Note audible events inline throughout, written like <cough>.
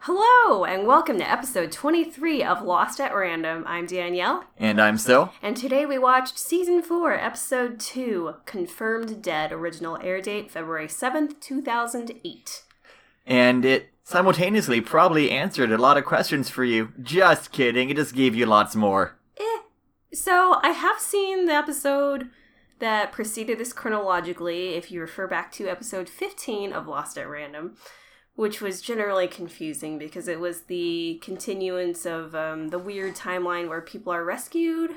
Hello, and welcome to episode 23 of Lost at Random. I'm Danielle, And I'm still. and today we watched season 4, episode 2, Confirmed Dead, original air date February 7th, 2008. And it simultaneously probably answered a lot of questions for you. Just kidding, it just gave you lots more. Eh. So, I have seen the episode that preceded this chronologically, if you refer back to episode 15 of Lost at Random, which was generally confusing because it was the continuance of um, the weird timeline where people are rescued.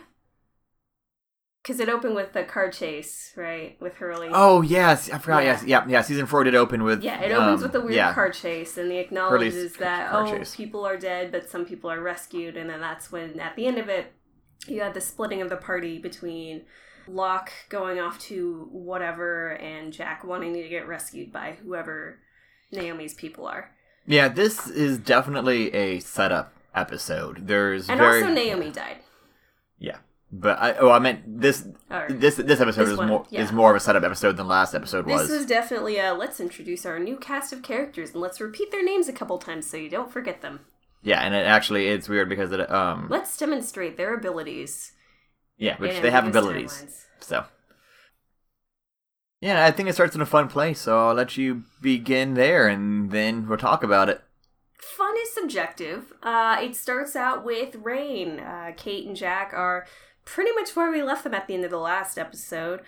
Because it opened with the car chase, right? With Hurley. Oh, yes, I forgot. Yeah. Yes, yeah, yeah. Season four did open with. Yeah, it opens um, with the weird yeah. car chase, and the acknowledges Hurley's that oh, chase. people are dead, but some people are rescued, and then that's when, at the end of it, you had the splitting of the party between Locke going off to whatever, and Jack wanting to get rescued by whoever Naomi's people are, Yeah, this is definitely a setup episode. There's and very also Naomi died. yeah, but I oh I meant this Or, this this episode This is one, more yeah. is more of a setup episode than last episode was. this was. was definitely a let's introduce our new cast of characters and let's repeat their names a couple times so you don't forget them. Yeah, and it actually it's weird because it um Let's demonstrate their abilities. yeah, which they have abilities. timelines. So, yeah, I think it starts in a fun place. So I'll let you begin there, and then we'll talk about it. Fun is subjective. Uh, it starts out with rain. Uh, Kate and Jack are pretty much where we left them at the end of the last episode,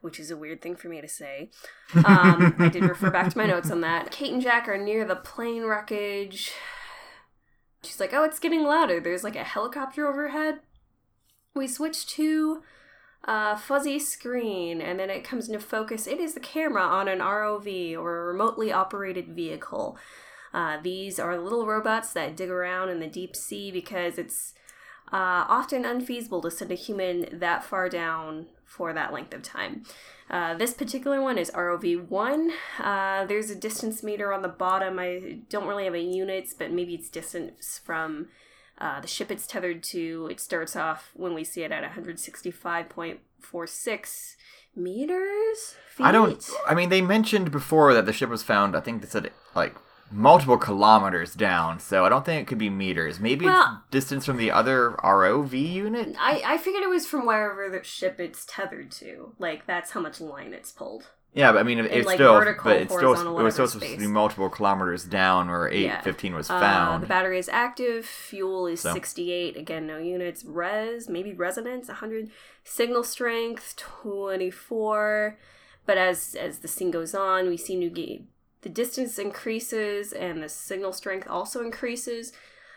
which is a weird thing for me to say. Um, <laughs> I did refer back to my notes on that. Kate and Jack are near the plane wreckage. She's like, "Oh, it's getting louder." There's like a helicopter overhead. We switch to a fuzzy screen, and then it comes into focus. It is the camera on an ROV or a remotely operated vehicle. Uh, these are little robots that dig around in the deep sea because it's uh, often unfeasible to send a human that far down for that length of time. Uh, this particular one is ROV 1. Uh, there's a distance meter on the bottom. I don't really have a units, but maybe it's distance from uh, the ship it's tethered to. It starts off when we see it at 165.46 meters. I don't. I mean, they mentioned before that the ship was found. I think they said like multiple kilometers down. So I don't think it could be meters. Maybe Well- it's distance from the other ROV unit. I, I figured it was from wherever the ship it's tethered to. Like that's how much line it's pulled. Yeah, but I mean, it's like, still, vertical, but it's still, it was still supposed to be multiple kilometers down where eight Yeah. fifteen was Uh, found. the battery is active. Fuel is So. 68. Again, no units. Res, maybe resonance, 100. Signal strength, 24. But as as the scene goes on, we see new. The distance increases and the signal strength also increases.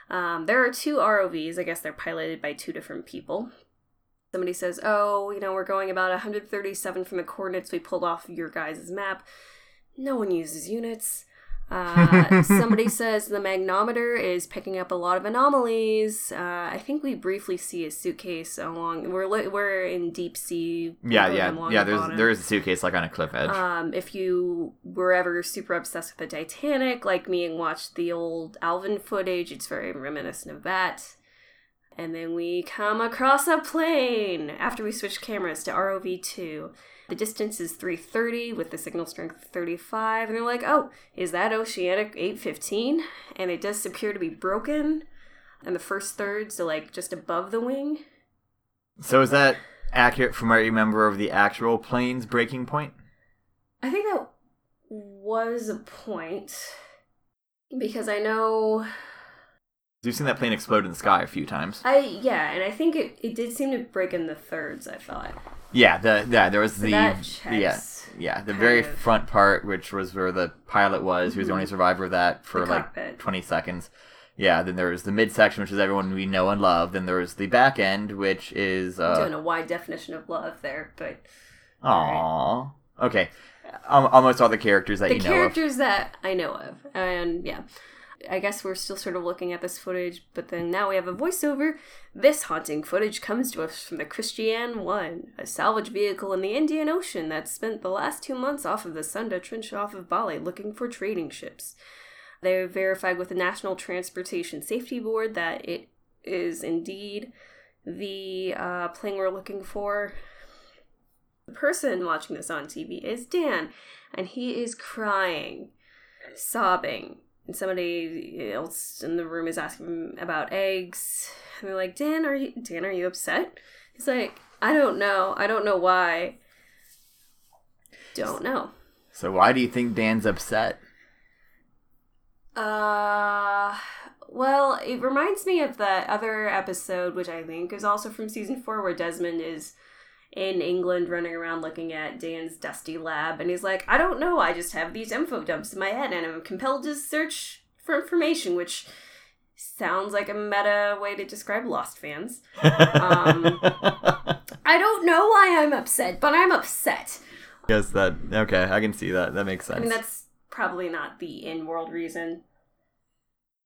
Um, there are two ROVs. I guess they're piloted by two different people. Somebody says, "Oh, you know, we're going about 137 from the coordinates we pulled off your guys' map." No one uses units. Uh, <laughs> somebody says the magnometer is picking up a lot of anomalies. Uh, I think we briefly see a suitcase along. We're li- we're in deep sea. yeah, yeah, yeah. the There's bottom. there is a suitcase like on a cliff edge. Um, if you were ever super obsessed with the Titanic, like me, and watched the old Alvin footage, it's very reminiscent of that. And then we come across a plane after we switch cameras to ROV two. The distance is 330 with the signal strength 35, and they're like, "Oh, is that Oceanic 815?" And it does appear to be broken, and the first third, so like just above the wing. so is that accurate from what you remember of the actual plane's breaking point? I think that was a point because I know You've seen that plane explode in the sky a few times. I yeah, and I think it, it did seem to break in the thirds. I thought Yeah, the yeah, there was So the yeah, yeah, the very of- Mm-hmm. front part, which was where the pilot was, who was the only survivor of that for The like cockpit. twenty seconds. Yeah, then there was the midsection, which is everyone we know and love. Then there was the back end, which is I'm uh, doing a wide definition of love there, but Aww. Okay. Um, almost all the characters that the you know characters that I know of, and yeah. I guess we're still sort of looking at this footage, but then now we have a voiceover. This haunting footage comes to us from the Christiane 1, a salvage vehicle in the Indian Ocean that spent the last two months off of the Sunda Trench off of Bali looking for trading ships. They verified with the National Transportation Safety Board that it is indeed the uh, plane we're looking for. The person watching this on TV is Dan, and he is crying, sobbing, and somebody else in the room is asking him about eggs. And they're like, Dan, are you Dan, are you upset? He's like, I don't know. I don't know why. Don't know. So why do you think Dan's upset? Uh, well, it reminds me of that other episode, which I think is also from season four, where Desmond is in England running around looking at Dan's dusty lab, and he's like, I don't know, I just have these info dumps in my head, and I'm compelled to search for information, which sounds like a meta way to describe Lost fans. Um, <laughs> I don't know why I'm upset, but I'm upset. Yes, that okay. I can see that. That makes sense. I mean, that's probably not the in world reason.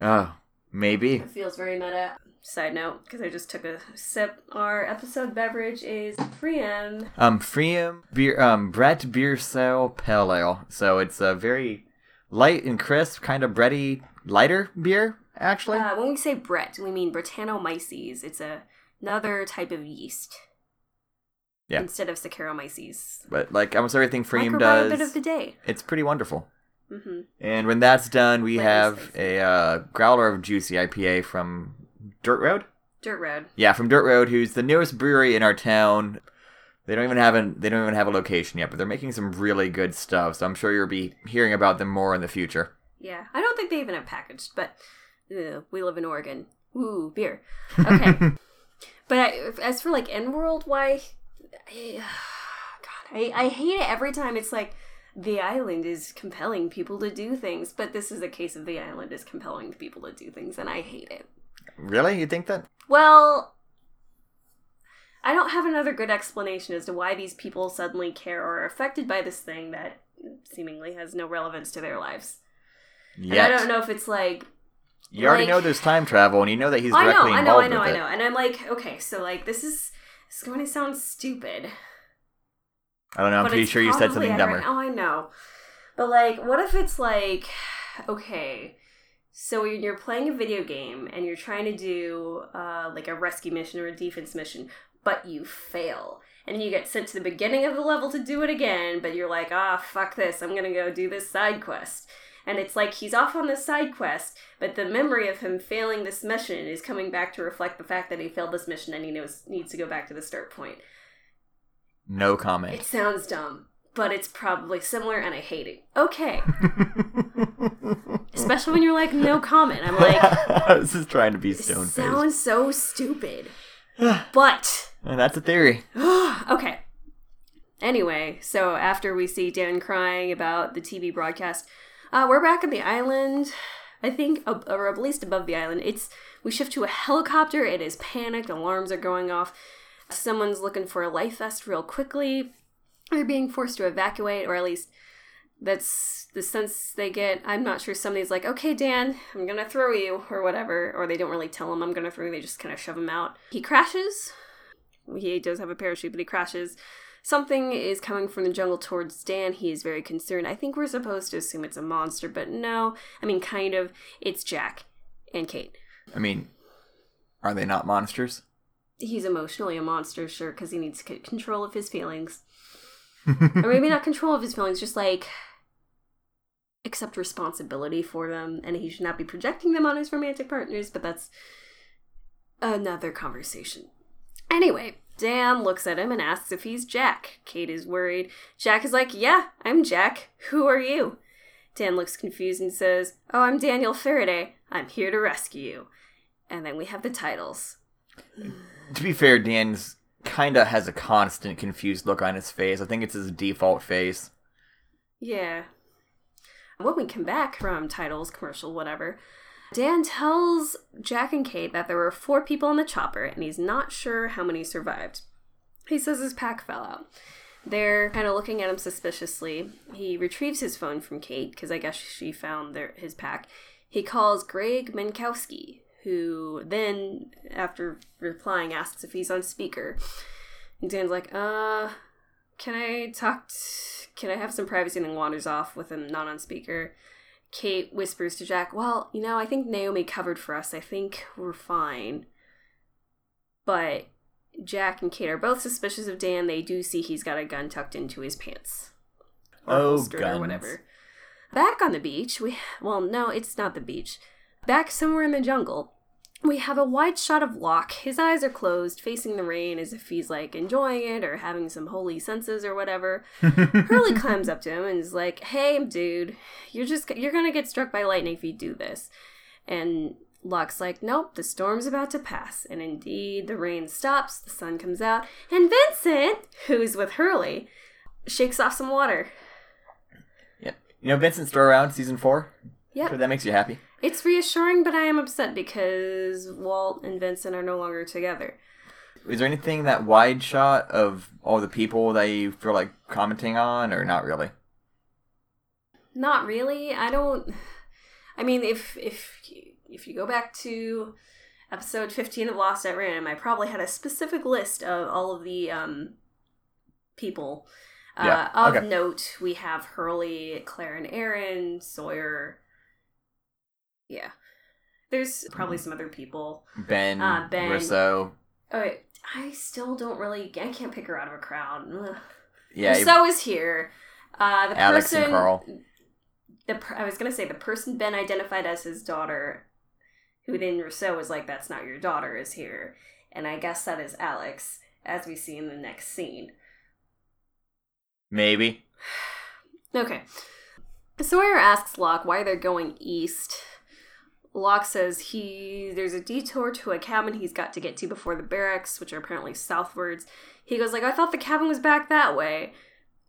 oh, maybe. It feels very meta. Side note, because I just took a sip, our episode beverage is Freem. Um, Freem beer, um, Brett Beer Sale Pale Ale. So it's a very light and crisp, kind of bready, lighter beer. Actually, Uh, when we say Brett, we mean Brettanomyces. It's a, another type of yeast. Yeah. Instead of Saccharomyces. but like almost everything Freem does, of the day. it's pretty wonderful. hmm And when that's done, we have a uh, growler of juicy IPA from Dirt Road. Dirt Road. Yeah, from Dirt Road, who's the newest brewery in our town. They don't even have a they don't even have a location yet, but they're making some really good stuff. So I'm sure you'll be hearing about them more in the future. Yeah. I don't think they even have packaged, but we live in Oregon. Ooh, beer. Okay. <laughs> but I, as for like N World, why? I, God, I, I hate it every time it's like the island is compelling people to do things, but this is a case of the island is compelling people to do things, and I hate it. Really, you think that? Well, I don't have another good explanation as to why these people suddenly care or are affected by this thing that seemingly has no relevance to their lives. And I don't know if it's like You already like- know there's time travel, and you know that he's directly I know, directly I know, involved I know, I know. And I'm like, okay, so like this is this is going to sound stupid. I don't know. I'm pretty sure you said something dumber. Oh, I know. But like, what if it's like, okay, so when you're playing a video game and you're trying to do uh, like a rescue mission or a defense mission, but you fail. And you get sent to the beginning of the level to do it again, but you're like, ah, fuck this, I'm gonna go do this side quest. And it's like he's off on this side quest, but the memory of him failing this mission is coming back to reflect the fact that he failed this mission and he knows needs to go back to the start point. No comment. It sounds dumb, but it's probably similar and I hate it. Okay. <laughs> Especially when you're like, no comment. I'm like, I was just trying to be stone faced. sounds so stupid. <sighs> But, And that's a theory. <sighs> okay. Anyway, so after we see Dan crying about the TV broadcast, uh, we're back on the island. I think, or at least above the island. It's we shift to a helicopter. It is panicked. Alarms are going off. Someone's looking for a life vest real quickly. They're being forced to evacuate, or at least that's the sense they get. I'm not sure somebody's like, okay, Dan, I'm gonna throw you, or whatever. Or they don't really tell him I'm gonna throw you, they just kind of shove him out. He crashes. He does have a parachute, but he crashes. Something is coming from the jungle towards Dan. He is very concerned. I think we're supposed to assume it's a monster, but no. I mean, kind of. It's Jack and Kate. I mean, are they not monsters? He's emotionally a monster, sure, because he needs control of his feelings. <laughs> or maybe not control of his feelings, just like accept responsibility for them, and he should not be projecting them on his romantic partners, but that's another conversation. Anyway, Dan looks at him and asks if he's Jack. Kate is worried. Jack is like, Yeah, I'm Jack. Who are you? Dan looks confused and says, Oh, I'm Daniel Faraday. I'm here to rescue you. And then we have the titles. To be fair, Dan's kind of has a constant confused look on his face. I think it's his default face. Yeah. When we come back from titles, commercial, whatever, Dan tells Jack and Kate that there were four people in the chopper and he's not sure how many survived. He says his pack fell out. They're kind of looking at him suspiciously. He retrieves his phone from Kate because I guess she found their, his pack. He calls Greg Minkowski, who then, after replying, asks if he's on speaker. And Dan's like, uh, can I talk? T- can I have some privacy? And then wanders off with him not on speaker. Kate whispers to Jack, Well, you know, I think Naomi covered for us. I think we're fine. But Jack and Kate are both suspicious of Dan. They do see he's got a gun tucked into his pants. Or Oh, guns. or whatever. Back on the beach, we well, no, it's not the beach. Back somewhere in the jungle, we have a wide shot of Locke. His eyes are closed, facing the rain as if he's like enjoying it or having some holy senses or whatever. <laughs> Hurley climbs up to him and is like, "Hey, dude, you're just you're gonna get struck by lightning if you do this." And Locke's like, "Nope, the storm's about to pass." And indeed, the rain stops, the sun comes out, and Vincent, who's with Hurley, shakes off some water. Yeah. You know Vincent's still around, season four? Yep. Sure that makes you happy. It's reassuring, but I am upset because Walt and Vincent are no longer together. Is there anything that wide shot of all the people that you feel like commenting on, or not really? Not really. I don't. I mean, if if if you go back to episode fifteen of Lost at Random, I probably had a specific list of all of the um people. Uh, Yeah, of okay. note, we have Hurley, Claire and Aaron, Sawyer. Yeah, there's probably some other people. Ben, Uh, Ben. Rousseau. Oh, I still don't really. I can't pick her out of a crowd. Ugh. <laughs> Yeah, Rousseau is here. Uh, the Alex person, and Carl. The I was gonna say the person Ben identified as his daughter, who then Rousseau was like, "That's not your daughter," is here, and I guess that is Alex, as we see in the next scene. maybe. <sighs> Okay. Sawyer asks Locke why they're going east. Locke says he there's a detour to a cabin he's got to get to before the barracks, which are apparently southwards. He goes like, "I thought the cabin was back that way."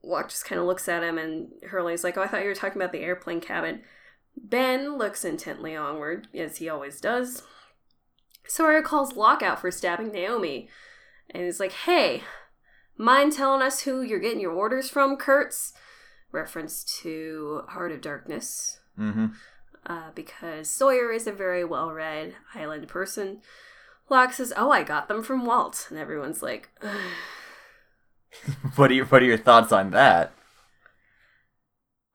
Locke just kind of looks at him, and Hurley's like, "Oh, I thought you were talking about the airplane cabin." Ben looks intently onward, as he always does. Sawyer calls Locke out for stabbing Naomi, and he's like, "Hey, mind telling us who you're getting your orders from, Kurtz?" Reference to Heart of Darkness, Mm-hmm. Uh, because Sawyer is a very well read island person. Locke says, Oh, I got them from Walt. And everyone's like, <laughs> What are your What are your thoughts on that?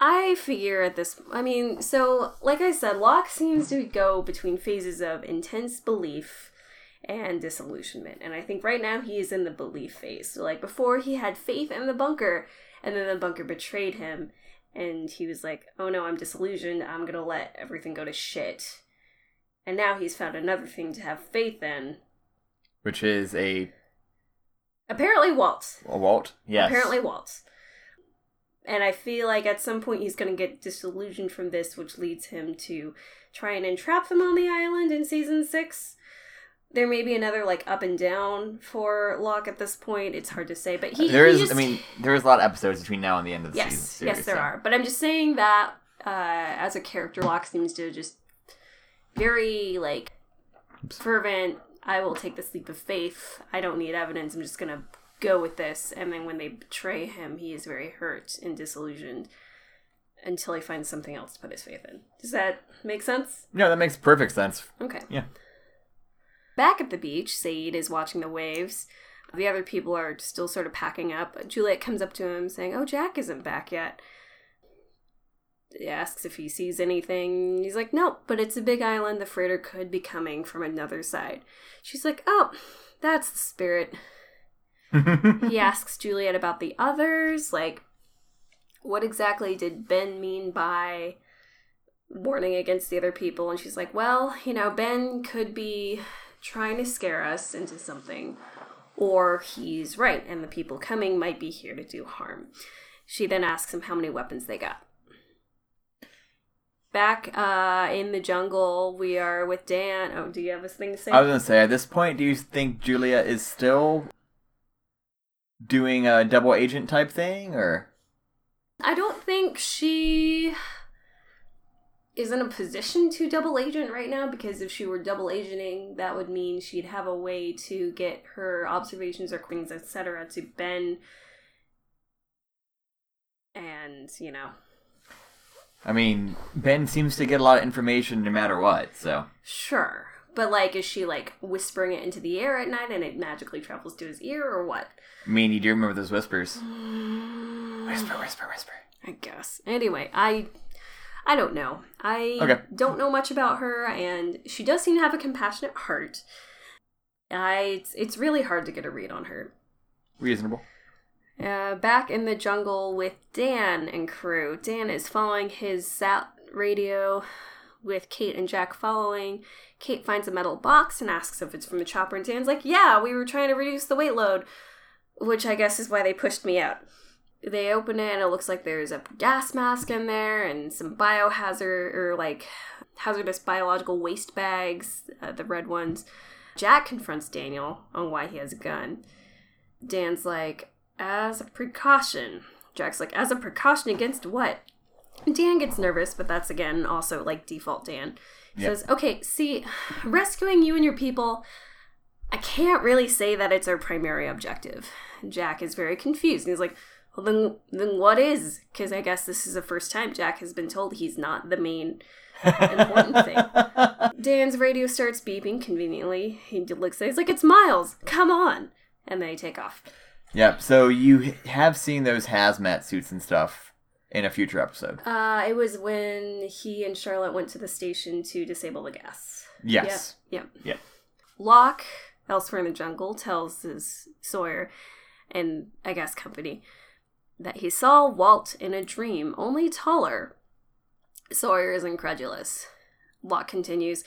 I figure at this, I mean, so like I said, Locke seems to go between phases of intense belief and disillusionment. And I think right now he is in the belief phase. So, like, before he had faith in the bunker, and then the bunker betrayed him, and he was like, oh no, I'm disillusioned, I'm gonna let everything go to shit. And now he's found another thing to have faith in. Which is a, Apparently, Walt. a Walt. Yes. Apparently, Walt. And I feel like at some point he's going to get disillusioned from this, which leads him to try and entrap them on the island in season six. There may be another like up and down for Locke at this point. It's hard to say, but he there he is. just- I mean, there is a lot of episodes between now and the end of the yes, season. yes, series, there so- are. But I'm just saying that uh, as a character, Locke seems to just very like fervent. I will take this leap of faith. I don't need evidence. I'm just gonna go with this. And then when they betray him, he is very hurt and disillusioned until he finds something else to put his faith in. Does that make sense? No, that makes perfect sense. Okay. Yeah. Back at the beach, Sayid is watching the waves. The other people are still sort of packing up. Juliet comes up to him saying, Oh, Jack isn't back yet. He asks if he sees anything. He's like, Nope, but it's a big island. The freighter could be coming from another side. She's like, Oh, that's the spirit. <laughs> he asks Juliet about the others. Like, what exactly did Ben mean by warning against the other people? And she's like, well, you know, Ben could be trying to scare us into something, or he's right, and the people coming might be here to do harm. She then asks him how many weapons they got. Back uh, in the jungle, we are with Dan. Oh, do you have a thing to say? I was gonna say, at this point, do you think Julia is still doing a double agent type thing, or I don't think she is in a position to double agent right now because if she were double agenting, that would mean she'd have a way to get her observations or things, etc., to Ben. And, you know, I mean, Ben seems to get a lot of information no matter what. So sure. But, like, is she, like, whispering it into the air at night and it magically travels to his ear or what? I mean, you do remember those whispers? Mm. Whisper, whisper, whisper. I guess. Anyway, I I don't know. I Okay. don't know much about her and she does seem to have a compassionate heart. I it's, it's really hard to get a read on her. Reasonable. Uh, back in the jungle with Dan and crew. Dan is following his sat radio with Kate and Jack following. Kate finds a metal box and asks if it's from the chopper, and Dan's like, Yeah, we were trying to reduce the weight load, which I guess is why they pushed me out. They open it, and it looks like there's a gas mask in there and some biohazard or like hazardous biological waste bags, uh, the red ones. Jack confronts Daniel on why he has a gun. Dan's like, as a precaution. Jack's like, as a precaution against what? Dan gets nervous, but that's again also like default Dan. He Yep. says, okay, see, rescuing you and your people, I can't really say that it's our primary objective. Jack is very confused. And he's like, well, then, then what is? Because I guess this is the first time Jack has been told he's not the main important thing. <laughs> Dan's radio starts beeping conveniently. He looks at it, he's like, it's Miles, come on. And they take off. Yep. So you have seen those hazmat suits and stuff in a future episode. Uh, it was when he and Charlotte went to the station to disable the gas. Yes. Yep. Yep. Locke, elsewhere in the jungle, tells his Sawyer and I guess company that he saw Walt in a dream, only taller. Sawyer is incredulous. Locke continues,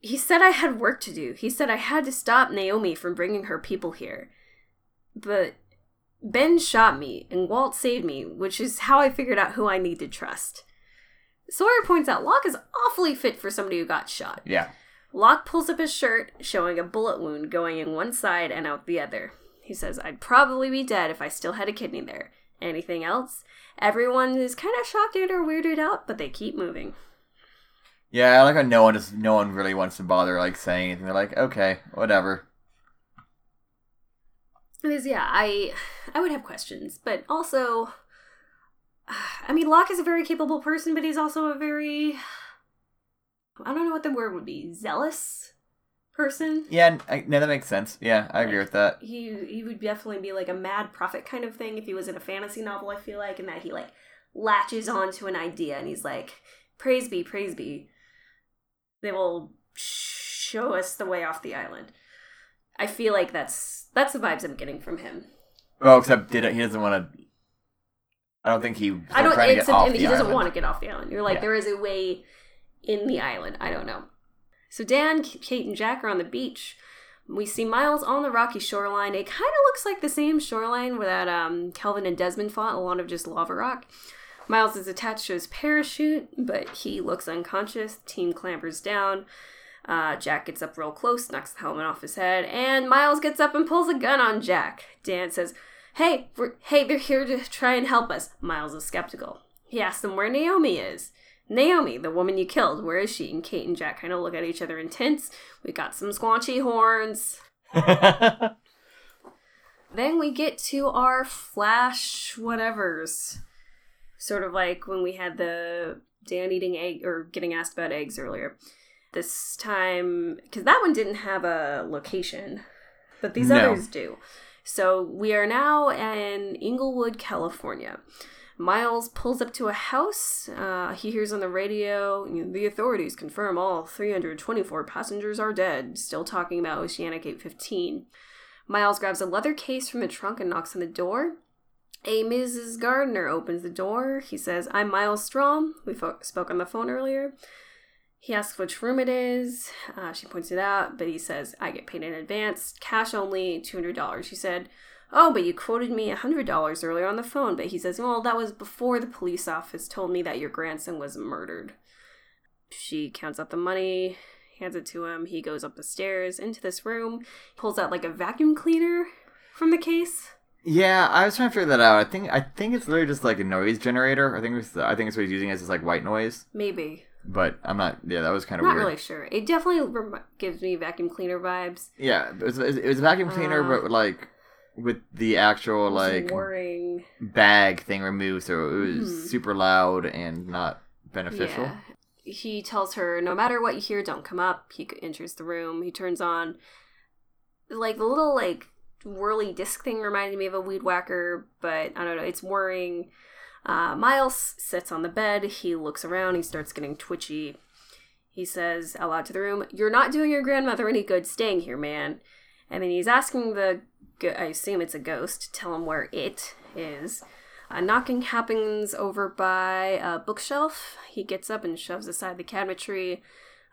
He said I had work to do. He said I had to stop Naomi from bringing her people here. But Ben shot me, and Walt saved me, which is how I figured out who I need to trust. Sawyer points out Locke is awfully fit for somebody who got shot. Yeah. Locke pulls up his shirt, showing a bullet wound going in one side and out the other. He says, I'd probably be dead if I still had a kidney there. Anything else? Everyone is kind of shocked and or weirded out, but they keep moving. Yeah, I like how no one just no one really wants to bother like saying anything. They're like, okay, whatever. Because yeah, I I would have questions, but also I mean Locke is a very capable person, but he's also a very I don't know what the word would be, zealous person. Yeah, I, no, that makes sense. Yeah, I agree with that. he he would definitely be like a mad prophet kind of thing if he was in a fantasy novel. I feel like, and that he like latches onto an idea and he's like, "Praise be, praise be." They will show us the way off the island. I feel like that's that's the vibes I'm getting from him. Well, except did he doesn't want to. I don't think he. I don't. trying to get Except off and the he doesn't want to get off the island. You're like, Yeah. there is a way in the island. I don't know. So Dan, Kate, and Jack are on the beach. We see Miles on the rocky shoreline. It kind of looks like the same shoreline where that um, Kelvin and Desmond fought, a lot of just lava rock. Miles is attached to his parachute, but he looks unconscious. Team clambers down. Uh, Jack gets up real close, knocks the helmet off his head, and Miles gets up and pulls a gun on Jack. Dan says, "Hey, hey, they're here to try and help us." Miles is skeptical. He asks them where Naomi is. Naomi, the woman you killed, where is she? And Kate and Jack kind of look at each other intense. We got some squanchy horns. <laughs> Then we get to our flash whatevers. Sort of like when we had the Dan eating egg or getting asked about eggs earlier. This time, because that one didn't have a location, but these No. others do. So we are now in Inglewood, California. Miles pulls up to a house. Uh, he hears on the radio, the authorities confirm all 324 passengers are dead. Still talking about Oceanic 815. Miles grabs a leather case from the trunk and knocks on the door. A Mrs. Gardner opens the door. He says, I'm Miles Straume. We fo- spoke on the phone earlier. He asks which room it is. Uh, she points it out, but he says, I get paid in advance, cash only, $200. She said, Oh, but you quoted me $100 earlier on the phone. But he says, Well, that was before the police office told me that your grandson was murdered. She counts out the money, hands it to him. He goes up the stairs into this room, pulls out like a vacuum cleaner from the case. yeah, I was trying to figure that out. I think I think it's literally just like a noise generator. I think it's I think it's what he's using as like white noise. Maybe. But I'm not. Yeah, that was kind of Not weird. really sure. It definitely gives me vacuum cleaner vibes. Yeah, it was, it was a vacuum cleaner, Uh, but like with the actual like Warring. bag thing removed, so it was Mhm. super loud and not beneficial. Yeah. He tells her, no matter what you hear, don't come up. He enters the room. He turns on, like, the little, like, whirly disc thing reminded me of a weed whacker, but I don't know. It's whirring. Uh, Miles sits on the bed. He looks around. He starts getting twitchy. He says out loud to the room, You're not doing your grandmother any good staying here, man. And then he's asking the, I assume it's a ghost, tell him where it is. A knocking happens over by a bookshelf. He gets up and shoves aside the cabinetry.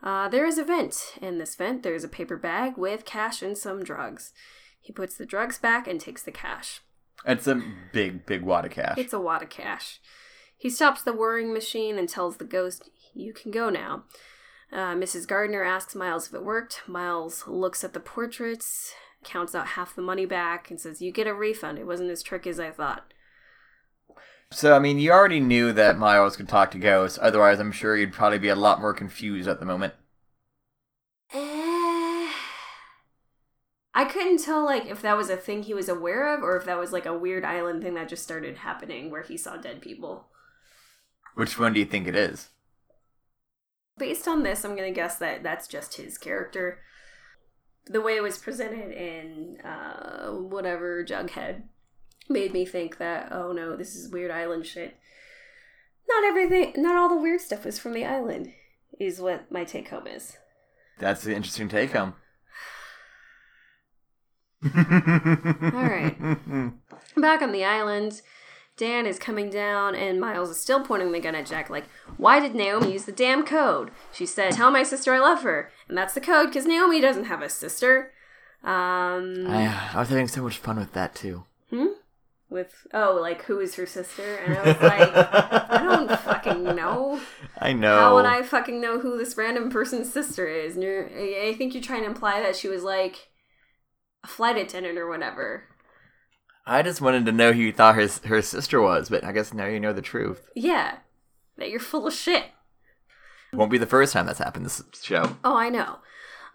Uh, there is a vent. In this vent, there is a paper bag with cash and some drugs. He puts the drugs back and takes the cash. It's a big, big wad of cash. It's a wad of cash. He stops the whirring machine and tells the ghost, You can go now. Uh, Mrs. Gardner asks Miles if it worked. Miles looks at the portraits, counts out half the money back, and says, You get a refund. It wasn't as tricky as I thought. So, I mean, you already knew that Miles could talk to ghosts. Otherwise, I'm sure you'd probably be a lot more confused at the moment. <sighs> I couldn't tell like if that was a thing he was aware of or if that was like a weird island thing that just started happening where he saw dead people. Which one do you think it is? Based on this, I'm gonna guess that that's just his character. The way it was presented in uh, whatever Jughead made me think that oh no, this is weird island shit. Not everything, not all the weird stuff is from the island, is what my take home is. That's the interesting take home. <sighs> all right, <laughs> Back on the island, Dan is coming down, and Miles is still pointing the gun at Jack, like, Why did Naomi use the damn code? She said, Tell my sister I love her. And that's the code because Naomi doesn't have a sister. Um, I, I was having so much fun with that too. hmm? With, oh, like, who is her sister? And I was like, I don't <laughs> fucking know. I know. How would I fucking know who this random person's sister is? And I think you're trying to imply that she was like a flight attendant or whatever. I just wanted to know who you thought her her sister was, but I guess now you know the truth. Yeah, that you're full of shit. Won't be the first time that's happened this show. Oh, I know.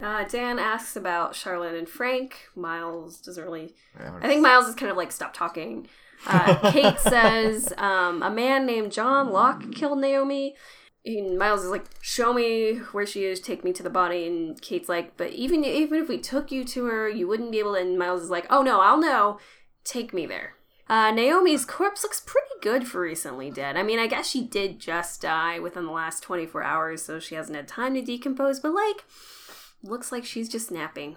Uh, Dan asks about Charlotte and Frank. Miles doesn't really. I think Miles is kind of like stop talking. Uh, <laughs> Kate says um, a man named John Locke killed Naomi. And Miles is like, "Show me where she is. Take me to the body." And Kate's like, "But even even if we took you to her, you wouldn't be able to." And Miles is like, "Oh no, I'll know. Take me there." Uh, Naomi's corpse looks pretty good for recently dead. I mean, I guess she did just die within the last 24 hours, so she hasn't had time to decompose, but like, looks like she's just napping.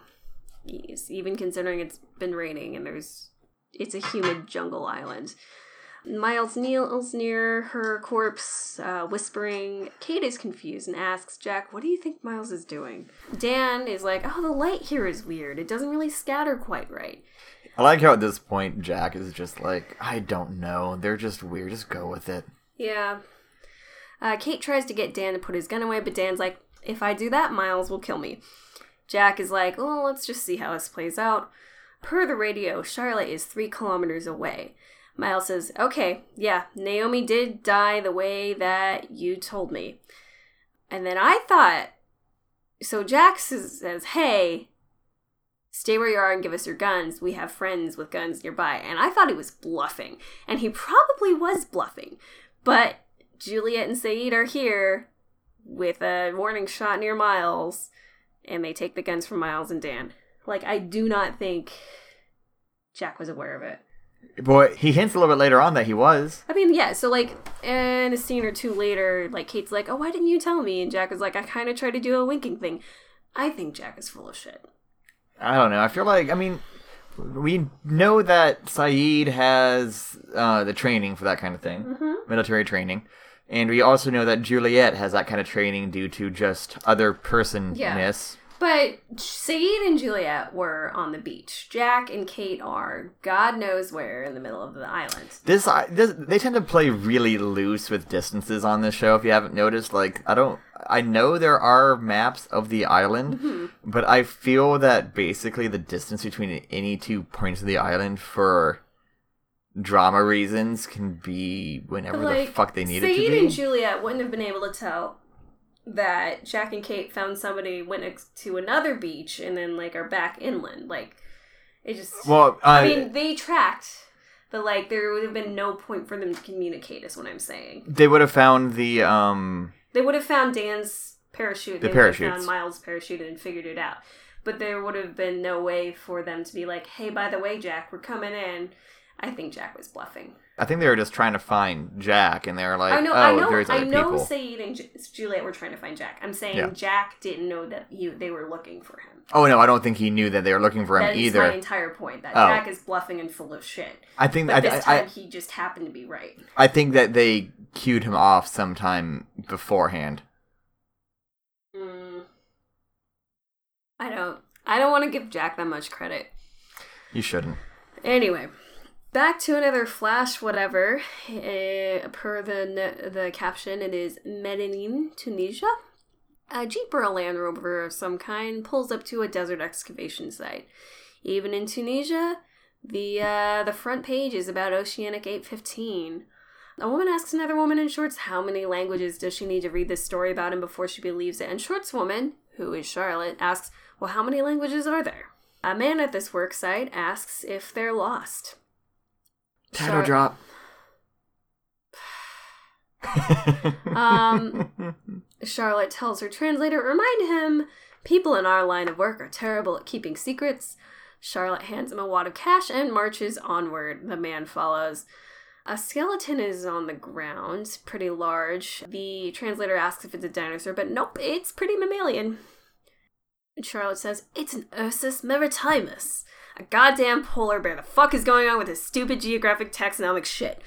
Even considering it's been raining and there's. It's a humid jungle island. Miles kneels near her corpse, uh, whispering. Kate is confused and asks Jack, What do you think Miles is doing? Dan is like, Oh, the light here is weird. It doesn't really scatter quite right. I like how at this point Jack is just like, I don't know. They're just weird. Just go with it. Yeah. Uh, Kate tries to get Dan to put his gun away, but Dan's like, if I do that, Miles will kill me. Jack is like, well, let's just see how this plays out. Per the radio, Charlotte is three kilometers away. Miles says, okay, yeah, Naomi did die the way that you told me. And then I thought, so Jack says hey, stay where you are and give us your guns. We have friends with guns nearby. And I thought he was bluffing. And he probably was bluffing. But Juliet and Sayid are here with a warning shot near Miles. And they take the guns from Miles and Dan. Like, I do not think Jack was aware of it. Boy, he hints a little bit later on that he was. I mean, yeah, so like in a scene or two later, like Kate's like, Oh, why didn't you tell me? And Jack was like, I kind of tried to do a winking thing. I think Jack is full of shit. I don't know. I feel like I mean, we know that Sayid has uh, the training for that kind of thing, Mm-hmm. military training, and we also know that Juliet has that kind of training due to just other personness. But Sayid and Juliet were on the beach. Jack and Kate are God knows where in the middle of the island. This, I- this, they tend to play really loose with distances on this show. If you haven't noticed, like I don't, I know there are maps of the island, Mm-hmm. but I feel that basically the distance between any two points of the island for drama reasons can be whenever like, the fuck they need it to be. and Juliet wouldn't have been able to tell that Jack and Kate found somebody, went next to another beach, and then like are back inland. Like it just. well, uh, I mean, they tracked, but like there would have been no point for them to communicate. Is what I'm saying. they would have found the um. They would have found Dan's parachute. The they would have parachutes. found Miles' parachute and figured it out. But there would have been no way for them to be like, "Hey, by the way, Jack, we're coming in." I think Jack was bluffing. I think they were just trying to find Jack, and they were like, I know, "Oh, I know, there's I other know. people." Sayid and Ju- Juliet were trying to find Jack. I'm saying Yeah. Jack didn't know that he they were looking for him. Oh no, I don't think he knew that they were looking for him That either. my entire point. That Oh. Jack is bluffing and full of shit. I think But I, this I, time I, he just happened to be right. I think that they cued him off sometime beforehand. Mm. I don't. I don't want to give Jack that much credit. You shouldn't. Anyway, back to another flash. Whatever. Uh, per the the caption, it is Medenine, Tunisia. A jeep or a Land Rover of some kind pulls up to a desert excavation site. Even in Tunisia, the uh, the front page is about Oceanic 815. A woman asks another woman in shorts how many languages does she need to read this story about him before she believes it. And shorts woman, who is Charlotte, asks, "Well, how many languages are there?" A man at this work site asks if they're lost. Title Char- drop. <sighs> Um, Charlotte tells her translator, remind him people in our line of work are terrible at keeping secrets. Charlotte hands him a wad of cash and marches onward. The man follows. A skeleton is on the ground, pretty large. The translator asks if it's a dinosaur, but nope, it's pretty mammalian. Charlotte says, It's an Ursus maritimus. A goddamn polar bear. The fuck is going on with this stupid geographic taxonomic shit?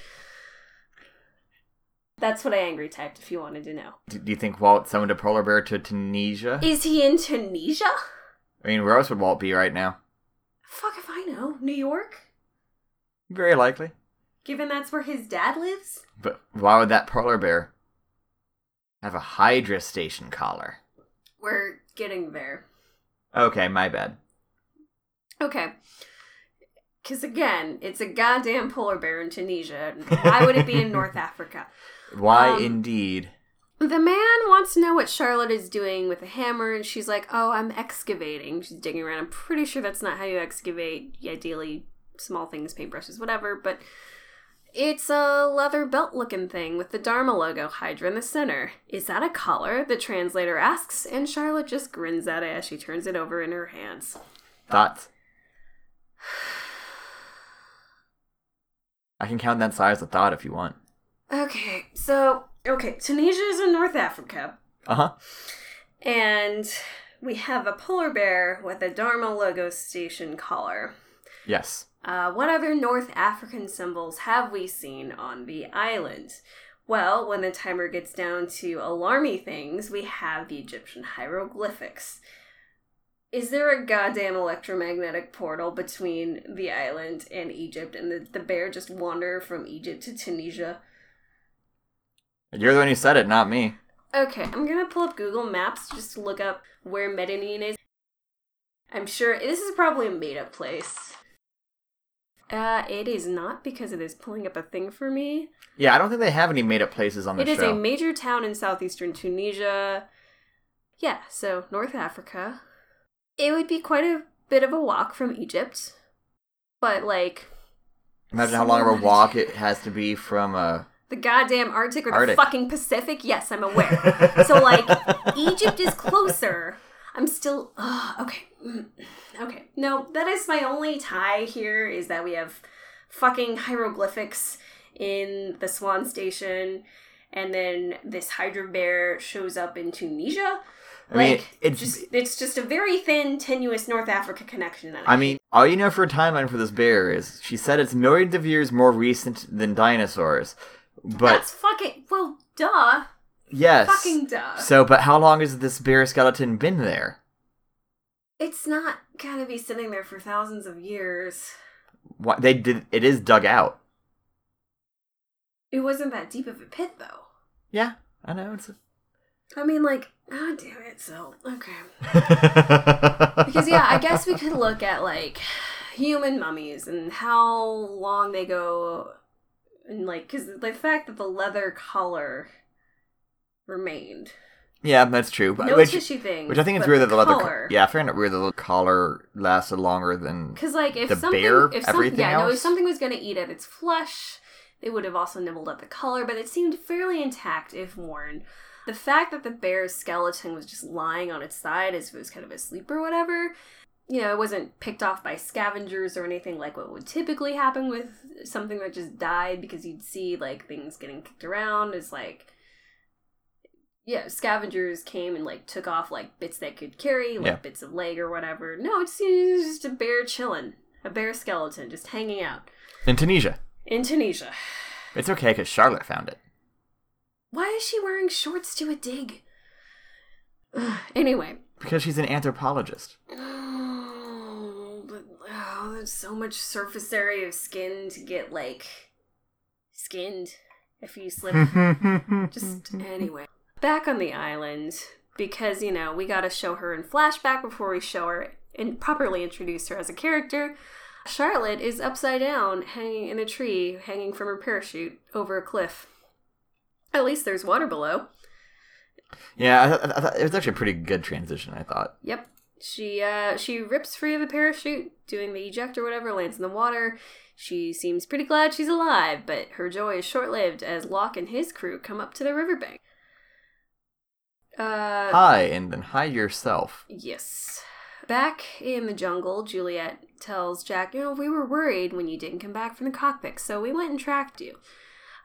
That's what I angry typed if you wanted to know. Do you think Walt summoned a polar bear to Tunisia? Is he in Tunisia? I mean, where else would Walt be right now? Fuck if I know. New York? Very likely. Given that's where his dad lives? But why would that polar bear have a Hydra station collar? We're getting there. Okay, my bad. Okay. Because again, it's a goddamn polar bear in Tunisia. Why would it be in North <laughs> Africa? Why Um, indeed? The man wants to know what Charlotte is doing with a hammer, and she's like, Oh, I'm excavating. She's digging around. I'm pretty sure that's not how you excavate. Ideally, small things, paintbrushes, whatever, but it's a leather belt looking thing with the Dharma logo Hydra in the center. Is that a collar? The translator asks, and Charlotte just grins at it as she turns it over in her hands. Thoughts? <sighs> I can count that size of thought if you want. Okay, so, okay, Tunisia is in North Africa. Uh huh. And we have a polar bear with a Dharma logo station collar. Yes. Uh, what other North African symbols have we seen on the island? Well, when the timer gets down to alarmy things, we have the Egyptian hieroglyphics. Is there a goddamn electromagnetic portal between the island and Egypt, and the, the bear just wander from Egypt to Tunisia? You're the one who said it, not me. Okay, I'm gonna pull up Google Maps just to look up where Medenine is. I'm sure this is probably a made up place. Uh, it is not because it is pulling up a thing for me. Yeah, I don't think they have any made up places on the show. It is a major town in southeastern Tunisia. Yeah, so North Africa. It would be quite a bit of a walk from Egypt, but like Imagine how long of a walk it has to be from uh the goddamn Arctic or the Arctic. fucking Pacific. Yes, I'm aware. <laughs> so like Egypt is closer. I'm still ugh, okay. Mm, Okay. No, that is my only tie here is that we have fucking hieroglyphics in the Swan Station and then this Hydra bear shows up in Tunisia. I mean, Like, it's just it's just a very thin, tenuous North Africa connection. That I mean, all you know for a timeline for this bear is she said it's millions of years more recent than dinosaurs. But that's fucking well, duh, yes. fucking duh. So, but how long has this bear skeleton been there? It's not gonna be sitting there for thousands of years. What they did it is dug out. It wasn't that deep of a pit, though. Yeah, I know it's I mean, like, god damn it. So, okay. <laughs> Because, yeah, I guess we could look at, like, human mummies and how long they go. And, like, because the fact that the leather collar remained. Yeah, that's true. No which, tissue thing. which I think it's weird that the leather. collar. Yeah, I find it weird that the collar lasted longer than. Because, like, if The something, bear, if everything yeah, no, if something was going to eat at its flesh, they would have also nibbled at the collar, but it seemed fairly intact if worn. The fact that the bear's skeleton was just lying on its side as if it was kind of asleep or whatever, you know, it wasn't picked off by scavengers or anything like what would typically happen with something that just died because you'd see like things getting kicked around. It's like, yeah, scavengers came and like took off like bits they could carry, like Yeah. bits of leg or whatever. No, it's, it's just a bear chilling, a bear skeleton just hanging out In Tunisia. in Tunisia. It's okay because Charlotte found it. Why is she wearing shorts to a dig? Ugh, anyway. Because she's an anthropologist. Oh, but oh, there's so much surface area of skin to get like skinned if you slip. <laughs> Just anyway. Back on the island, because you know, we gotta show her in flashback before we show her and properly introduce her as a character. Charlotte is upside down, hanging in a tree, hanging from her parachute over a cliff. At least there's water below. Yeah, I, th- I thought it was actually a pretty good transition. I thought. Yep. She uh she rips free of the parachute, doing the eject or whatever, lands in the water. She seems pretty glad she's alive, but her joy is short lived as Locke and his crew come up to the riverbank. Uh Hi, and then hi yourself. yes. Back in the jungle, Juliet tells Jack, you know, we were worried when you didn't come back from the cockpit, so we went and tracked you.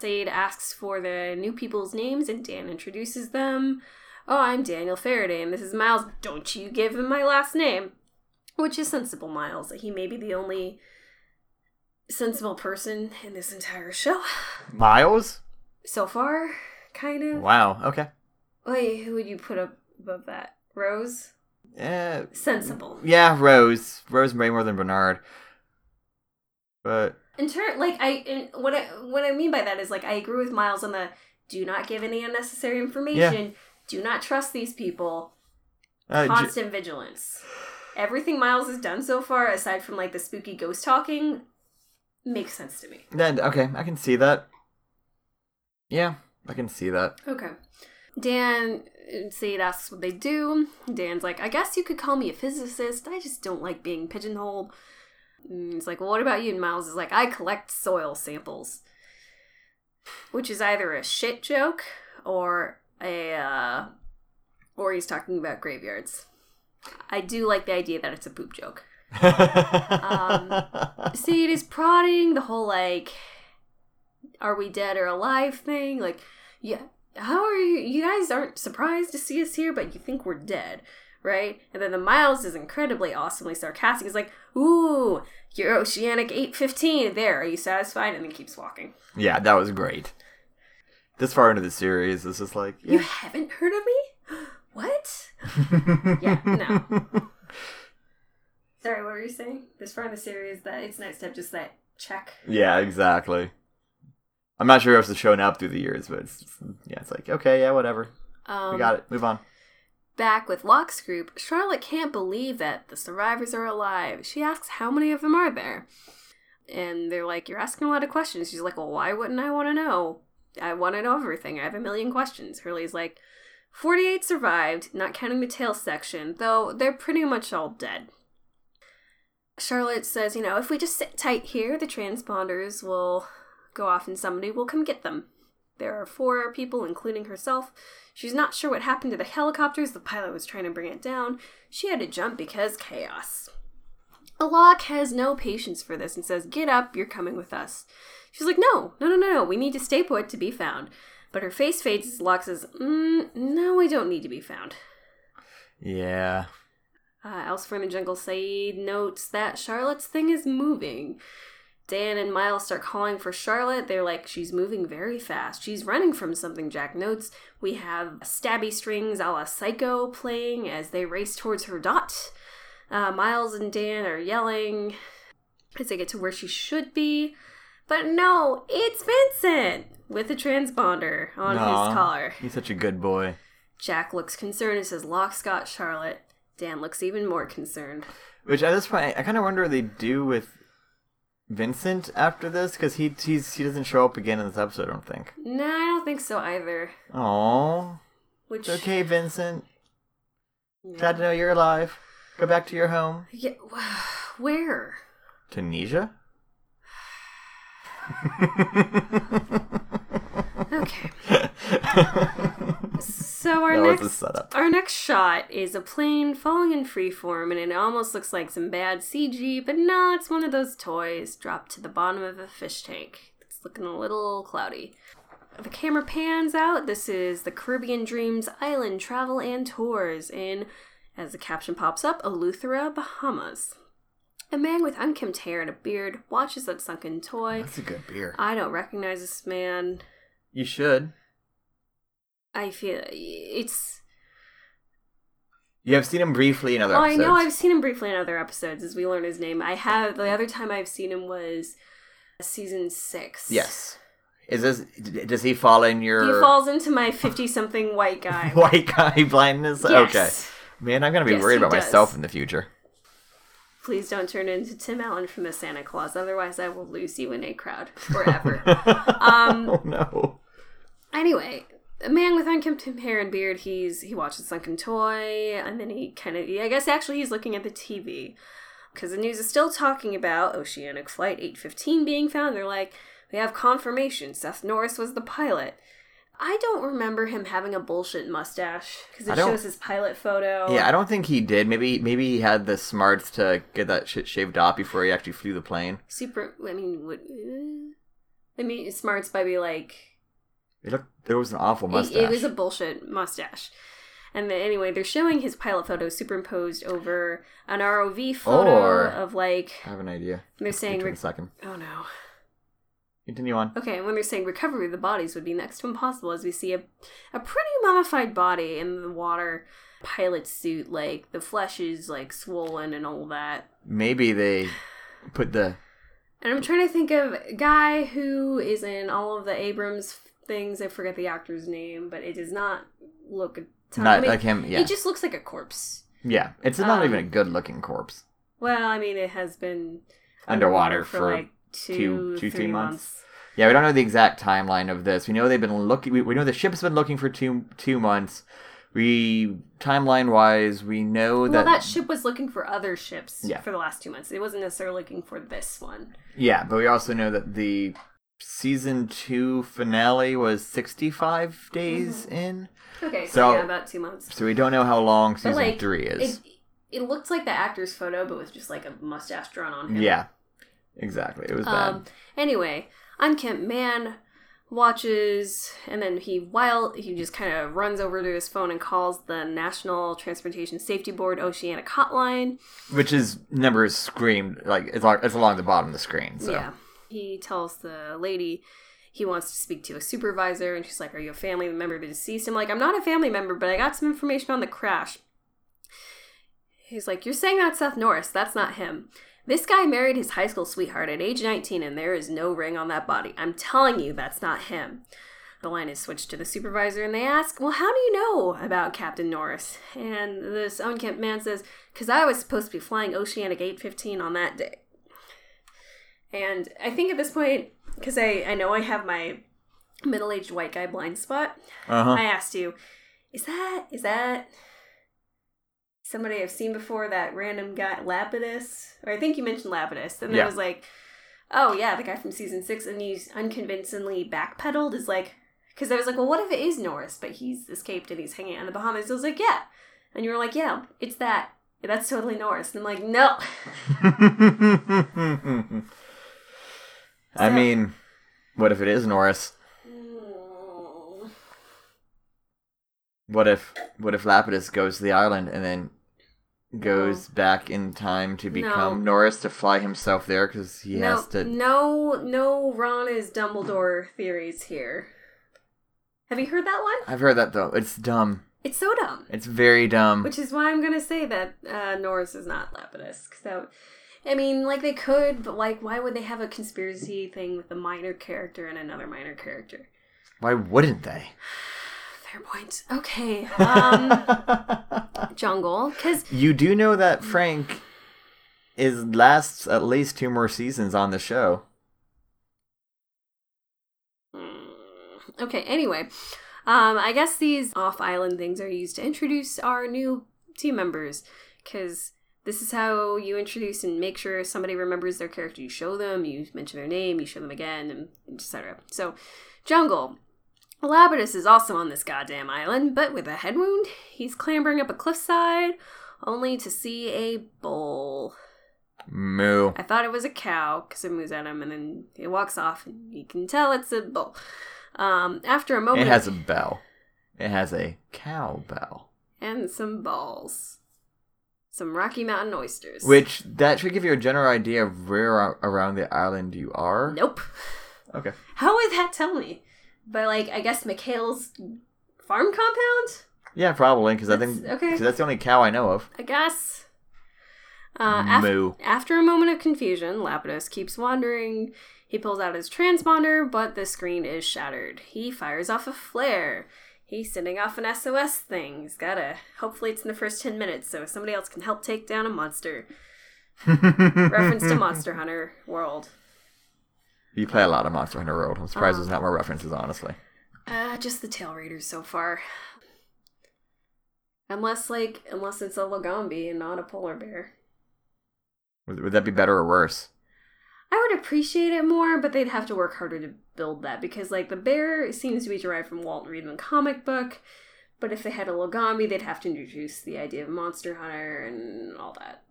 Sayid asks for the new people's names and Dan introduces them. Oh, I'm Daniel Faraday and this is Miles. Don't you give him my last name. Which is sensible, Miles. He may be the only sensible person in this entire show. Miles. So far, kind of. Wow. Okay. Wait, who would you put up above that? Rose? Uh, Sensible. yeah, Rose. Rose way more than Bernard. But In turn, like I, in, what I what I mean by that is like I agree with Miles on the do not give any unnecessary information. Do not trust these people. uh, Constant vigilance. Everything Miles has done so far, aside from like the spooky ghost talking, makes sense to me. then okay, I can see that. Yeah, I can see that. Okay. Dan and Sayid asks what they do. Dan's like, I guess you could call me a physicist. I just don't like being pigeonholed. And it's like, well, what about you? And Miles is like, I collect soil samples. Which is either a shit joke or a, uh, or he's talking about graveyards. I do like the idea that it's a poop joke. Um, <laughs> Sayid is prodding the whole like, are we dead or alive thing. Like, yeah, how are you? You guys aren't surprised to see us here, but you think we're dead, right? And then the Miles is incredibly awesomely sarcastic. He's like, ooh, you're Oceanic 815. There, are you satisfied? And then keeps walking. yeah, that was great. This far into the series, this is like You haven't heard of me? <gasps> What? <laughs> Yeah, no. Sorry, what were you saying? This far in the series, that it's nice to have just that check. Yeah, exactly. I'm not sure if it's shown up through the years, but it's yeah, it's like okay, yeah, whatever. Um, We got it. Move on. Back with Locke's group, Charlotte can't believe that the survivors are alive. She asks how many of them are there. And they're like, You're asking a lot of questions. She's like, Well, why wouldn't I want to know? I want to know everything. I have a million questions. Hurley's like, 48 survived, not counting the tail section, though they're pretty much all dead. Charlotte says, You know, if we just sit tight here, the transponders will go off and somebody will come get them. There are four people, including herself. She's not sure what happened to the helicopters. The pilot was trying to bring it down. She had to jump because chaos. Locke has no patience for this and says, Get up, you're coming with us. She's like, No, no, no, no, no, we need to stay put to be found. But her face fades as Locke says, mm, No, we don't need to be found. Yeah. Uh, elsewhere in the jungle, Sayid notes that Charlotte's thing is moving. Dan and Miles start calling for Charlotte. They're like, she's moving very fast. She's running from something, Jack notes. We have stabby strings a la Psycho playing as they race towards her dot. Uh, Miles and Dan are yelling as they get to where she should be. But no, it's Vincent with a transponder on Aw, his collar. He's such a good boy. Jack looks concerned and says, Locke Scott Charlotte. Dan looks even more concerned. Which at this point, I kind of wonder what they do with Vincent after this because he he's, he doesn't show up again in this episode. I don't think. No, I don't think so either. Oh, Which it's okay, Vincent. Yeah. Glad to know you're alive. Go back to your home, Yeah, <sighs> where? Tunisia. <sighs> Okay. <laughs> So our that was the next setup. our next shot is a plane falling in freeform, and it almost looks like some bad CG, but no, it's one of those toys dropped to the bottom of a fish tank. It's looking a little cloudy. the camera pans out. This is the Caribbean Dreams Island Travel and Tours in, as the caption pops up, Eleuthera, Bahamas. A man with unkempt hair and a beard watches that sunken toy. That's a good beard. I don't recognize this man. You should. I feel it's. You have seen him briefly in other Oh, I episodes. know I've seen him briefly in other episodes as we learn his name. I have the other time I've seen him was season six. Yes. Is this? Does he fall in your He falls into my fifty-something white <laughs> guy. white guy blindness? Yes. Okay. Man, I'm gonna be Yes, worried about does. myself in the future. Please don't turn into Tim Allen from the Santa Claus, otherwise I will lose you in a crowd <laughs> forever. <laughs> Um, oh no. anyway, a man with unkempt hair and beard. He's he watches Sunken Toy, and then he kind of I guess actually he's looking at the TV because the news is still talking about Oceanic Flight 815 being found. They're like, we have confirmation. Seth Norris was the pilot. I don't remember him having a bullshit mustache because it shows his pilot photo. Yeah, I don't think he did. Maybe maybe he had the smarts to get that shit shaved off before he actually flew the plane. super. I mean, what? uh, I mean, smarts by be like It looked there was an awful mustache. It, was a bullshit mustache. And then, anyway, they're showing his pilot photo superimposed over an ROV photo Or- of like I have an idea. they're saying. Re- a second. oh no. Continue on. Okay, and when they're saying recovery of the bodies would be next to impossible, as we see a a pretty mummified body in the water pilot suit, like the flesh is like swollen and all that. Maybe they put the And I'm trying to think of a guy who is in all of the Abrams things. I forget the actor's name, but it does not look a ton. not I mean, like him. Yeah, He just looks like a corpse. yeah. It's not um, even a good looking corpse. Well, I mean, it has been Underwater for like two, two- two, three months. months. Yeah, we don't know the exact timeline of this. We know they've been looking. We, we know the ship's been looking for two two months. We timeline wise, we know that Well, that, that ship was looking for other ships Yeah. for the last two months. It wasn't necessarily looking for this one. yeah, but we also know that the season two finale was sixty five days Mm-hmm. in. Okay, so, So- yeah, about two months. So we don't know how long season like, three is. It, it looked like the actor's photo, but with just like a mustache drawn on him. yeah, exactly. It was bad. Um. Anyway, unkempt man watches, and then he while he just kind of runs over to his phone and calls the National Transportation Safety Board Oceanic Hotline. Which is numbers screamed like it's, al- it's along the bottom of the screen. So Yeah. He tells the lady he wants to speak to a supervisor, and she's like, Are you a family member of the deceased? I'm like, I'm not a family member, but I got some information on the crash. He's like, You're saying that's Seth Norris. That's not him. This guy married his high school sweetheart at age 19, and there is no ring on that body. I'm telling you, that's not him. The line is switched to the supervisor, and they ask, Well, how do you know about Captain Norris? And this unkempt man says, Because I was supposed to be flying Oceanic 815 on that day. And I think at this point, because I, I know I have my middle aged white guy blind spot, uh huh. I asked you, is that is that somebody I've seen before? That random guy Lapidus, or I think you mentioned Lapidus, and Yeah. I was like, oh yeah, the guy from season six, and he's unconvincingly backpedaled. Is like, because I was like, well, what if it is Norris, but he's escaped and he's hanging out in the Bahamas? I was like, yeah, and you were like, yeah, it's that. That's totally Norris. And I'm like, no. <laughs> <laughs> I mean, what if it is Norris? What if what if Lapidus goes to the island and then goes back in time to become No. Norris to fly himself there because he no, has to? no, no. Ron is Dumbledore theories here. Have you heard that one? I've heard that though. It's dumb. It's so dumb. It's very dumb. Which is why I'm gonna say that uh, Norris is not Lapidus. Cause that, I mean, like they could, but like, why would they have a conspiracy thing with a minor character and another minor character? Why wouldn't they? <sighs> Fair point. Okay. Um, <laughs> Jungle, because you do know that Frank is lasts at least two more seasons on the show. okay. Anyway, um, I guess these off-island things are used to introduce our new team members, because this is how you introduce and make sure somebody remembers their character. You show them, you mention their name, you show them again, and etc. So, Jungle. Lapidus is also on this goddamn island, but with a head wound. He's clambering up a cliffside, only to see a bull. Moo. I thought it was a cow because it moves at him, and then it walks off, and you can tell it's a bull. Um, after a moment, It has a bell. It has a cow bell. and some balls, some Rocky Mountain oysters. Which that should give you a general idea of where around the island you are. nope. Okay. How would that tell me? By like, I guess McHale's farm compound. Yeah, probably because I think okay. 'cause that's the only cow I know of. I guess. Uh, af- Moo. after a moment of confusion, Lapidus keeps wandering. He pulls out his transponder, but the screen is shattered. He fires off a flare. He's sending off an SOS thing. He's gotta. Hopefully, it's in the first 10 minutes so somebody else can help take down a monster. <laughs> Reference to Monster Hunter World. You play a lot of Monster Hunter World. I'm surprised Uh-huh. there's not more references, honestly. Uh, just the tail raiders so far. Unless, like, unless it's a Lagombi and not a polar bear. Would, would that be better or worse? I would appreciate it more, but they'd have to work harder to build that because, like, the bear seems to be derived from Walt Reedman comic book. But if they had a Lagombi, they'd have to introduce the idea of Monster Hunter and all that.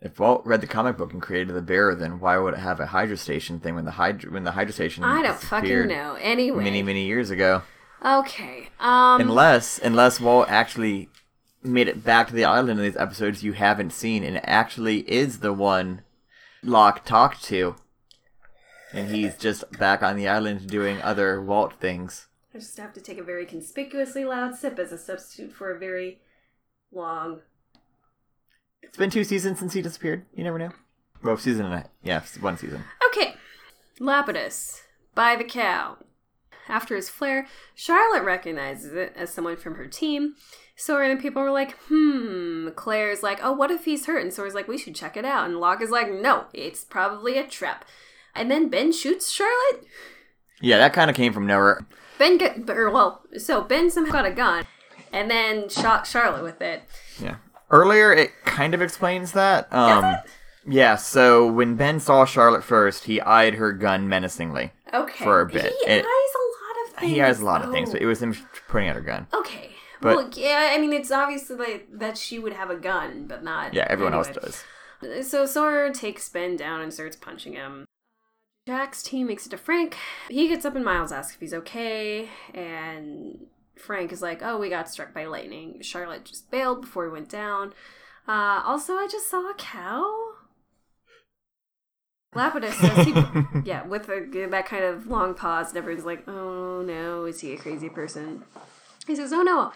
If Walt read the comic book and created the bear, then why would it have a Hydra Station thing when the Hydra when the Hydra Station I don't fucking know. Anyway, many many years ago? okay. Um, unless unless Walt actually made it back to the island in these episodes you haven't seen and it actually is the one Locke talked to, and he's just back on the island doing other Walt things. I just have to take a very conspicuously loud sip as a substitute for a very long. It's been two seasons since he disappeared. You never know. Well, season and a yeah, one season. Okay, Lapidus by the cow. After his flare, Charlotte recognizes it as someone from her team. Sawyer and people were like, hmm. Claire's like, oh, what if he's hurt? And Sawyer's like, we should check it out. And Locke is like, no, it's probably a trap. And then Ben shoots Charlotte. Yeah, that kind of came from nowhere. Ben get, or well, so Ben somehow got a gun, and then shot Charlotte with it. Yeah. Earlier, it kind of explains that. Um. Yeah. So when Ben saw Charlotte first, he eyed her gun menacingly. Okay, For a bit. He It- eyes a lot of things. He has a lot of things, but it was him putting out her gun. Okay. But- well, yeah, I mean, it's obviously like that she would have a gun, but not. Yeah, everyone else does. So Sawyer takes Ben down and starts punching him. Jack's team makes it to Frank. He gets up and Miles asks if he's okay, and Frank is like, "Oh, we got struck by lightning." Charlotte just bailed before he went down. Uh, also, I just saw a cow. Lapidus says he, <laughs> yeah, with a, that kind of long pause, and everyone's like, "Oh no, is he a crazy person?" He says, "Oh no,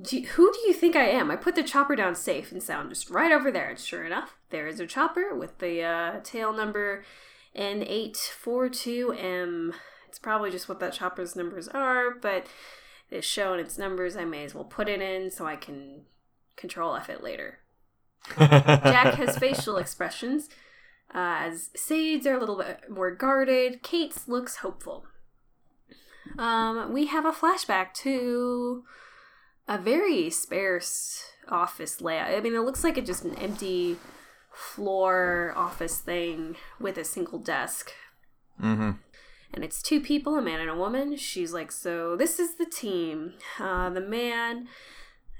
do you- who do you think I am? I put the chopper down safe and sound just right over there. And sure enough, there is a chopper with the uh, tail number N842M. It's probably just what that chopper's numbers are, but it's showing its numbers. I may as well put it in so I can control F it later. Jack <laughs> has facial expressions. Uh, as Sayid's are a little bit more guarded, Kate's looks hopeful. Um, we have a flashback to a very sparse office layout. I mean, it looks like it's just an empty floor office thing with a single desk. mm-hmm. And it's two people, a man and a woman. She's like, So this is the team. Uh, the man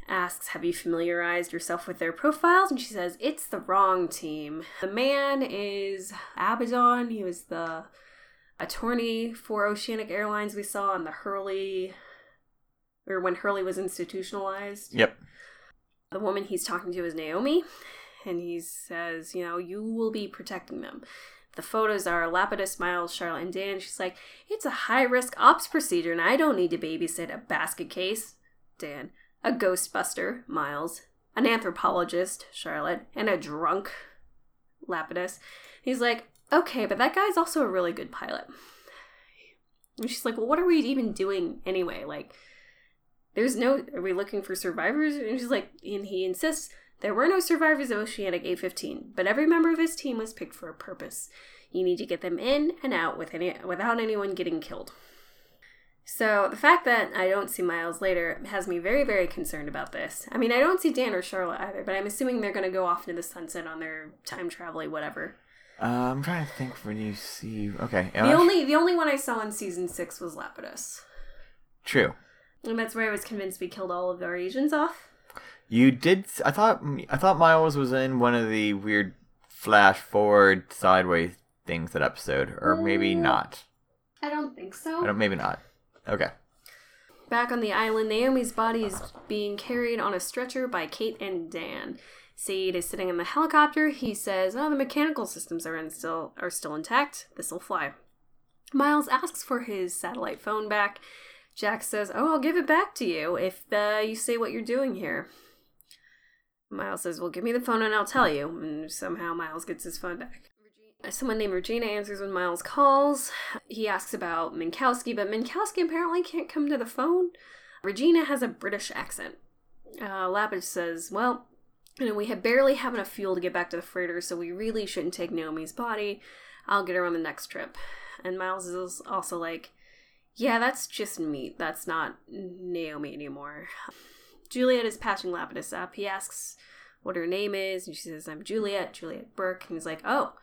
asks, Have you familiarized yourself with their profiles? And she says, It's the wrong team. The man is Abaddon. He was the attorney for Oceanic Airlines we saw on the Hurley, or when Hurley was institutionalized. Yep. The woman he's talking to is Naomi, and he says, You know, you will be protecting them. The photos are Lapidus, Miles, Charlotte, and Dan. She's like, It's a high risk ops procedure, and I don't need to babysit a basket case. Dan. A ghostbuster, Miles. An anthropologist, Charlotte. And a drunk, Lapidus. He's like, Okay, but that guy's also a really good pilot. And she's like, Well, what are we even doing anyway? Like, there's no. Are we looking for survivors? And she's like, and he insists there were no survivors of Oceanic 815, but every member of his team was picked for a purpose. You need to get them in and out with any, without anyone getting killed. So the fact that I don't see Miles later has me very, very concerned about this. I mean, I don't see Dan or Charlotte either, but I'm assuming they're going to go off into the sunset on their time travel whatever. Uh, I'm trying to think when you see. Okay. The only the only one I saw in season six was Lapidus, True. and that's where I was convinced we killed all of our Asians off. You did. I thought. I thought Miles was in one of the weird flash forward sideways things that episode, or maybe Mm. not. I don't think so. I don't. Maybe not. Okay. Back on the island, Naomi's body is being carried on a stretcher by Kate and Dan. Sayid is sitting in the helicopter. He says, "Oh, the mechanical systems are in still are still intact. This'll fly." Miles asks for his satellite phone back. Jack says, "Oh, I'll give it back to you if uh, you say what you're doing here." Miles says, Well, give me the phone and I'll tell you. And somehow Miles gets his phone back. Someone named Regina answers when Miles calls. He asks about Minkowski, but Minkowski apparently can't come to the phone. Regina has a British accent. Uh, says, Well, know, we have barely have enough fuel to get back to the freighter, so we really shouldn't take Naomi's body. I'll get her on the next trip. And Miles is also like, Yeah, that's just meat. That's not Naomi anymore. Juliet is patching Lapidus up. He asks what her name is, and she says, I'm Juliet, Juliet Burke. And he's like, Oh,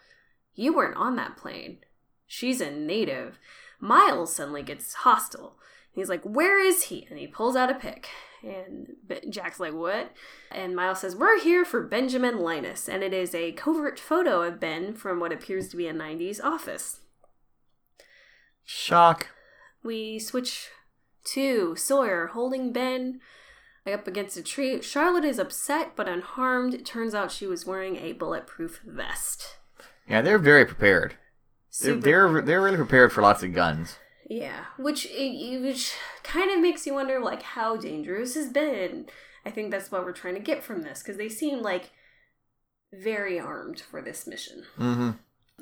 you weren't on that plane. She's a native. Miles suddenly gets hostile. He's like, Where is he? And he pulls out a pic. And Jack's like, What? And Miles says, We're here for Benjamin Linus. And it is a covert photo of Ben from what appears to be a 90s office. Shock. We switch to Sawyer holding Ben up against a tree. Charlotte is upset but unharmed. It turns out she was wearing a bulletproof vest. Yeah, they're very prepared. They're, they're, they're really prepared for lots of guns. Yeah, which which kind of makes you wonder like how dangerous has been. I think that's what we're trying to get from this because they seem like very armed for this mission. Mm-hmm.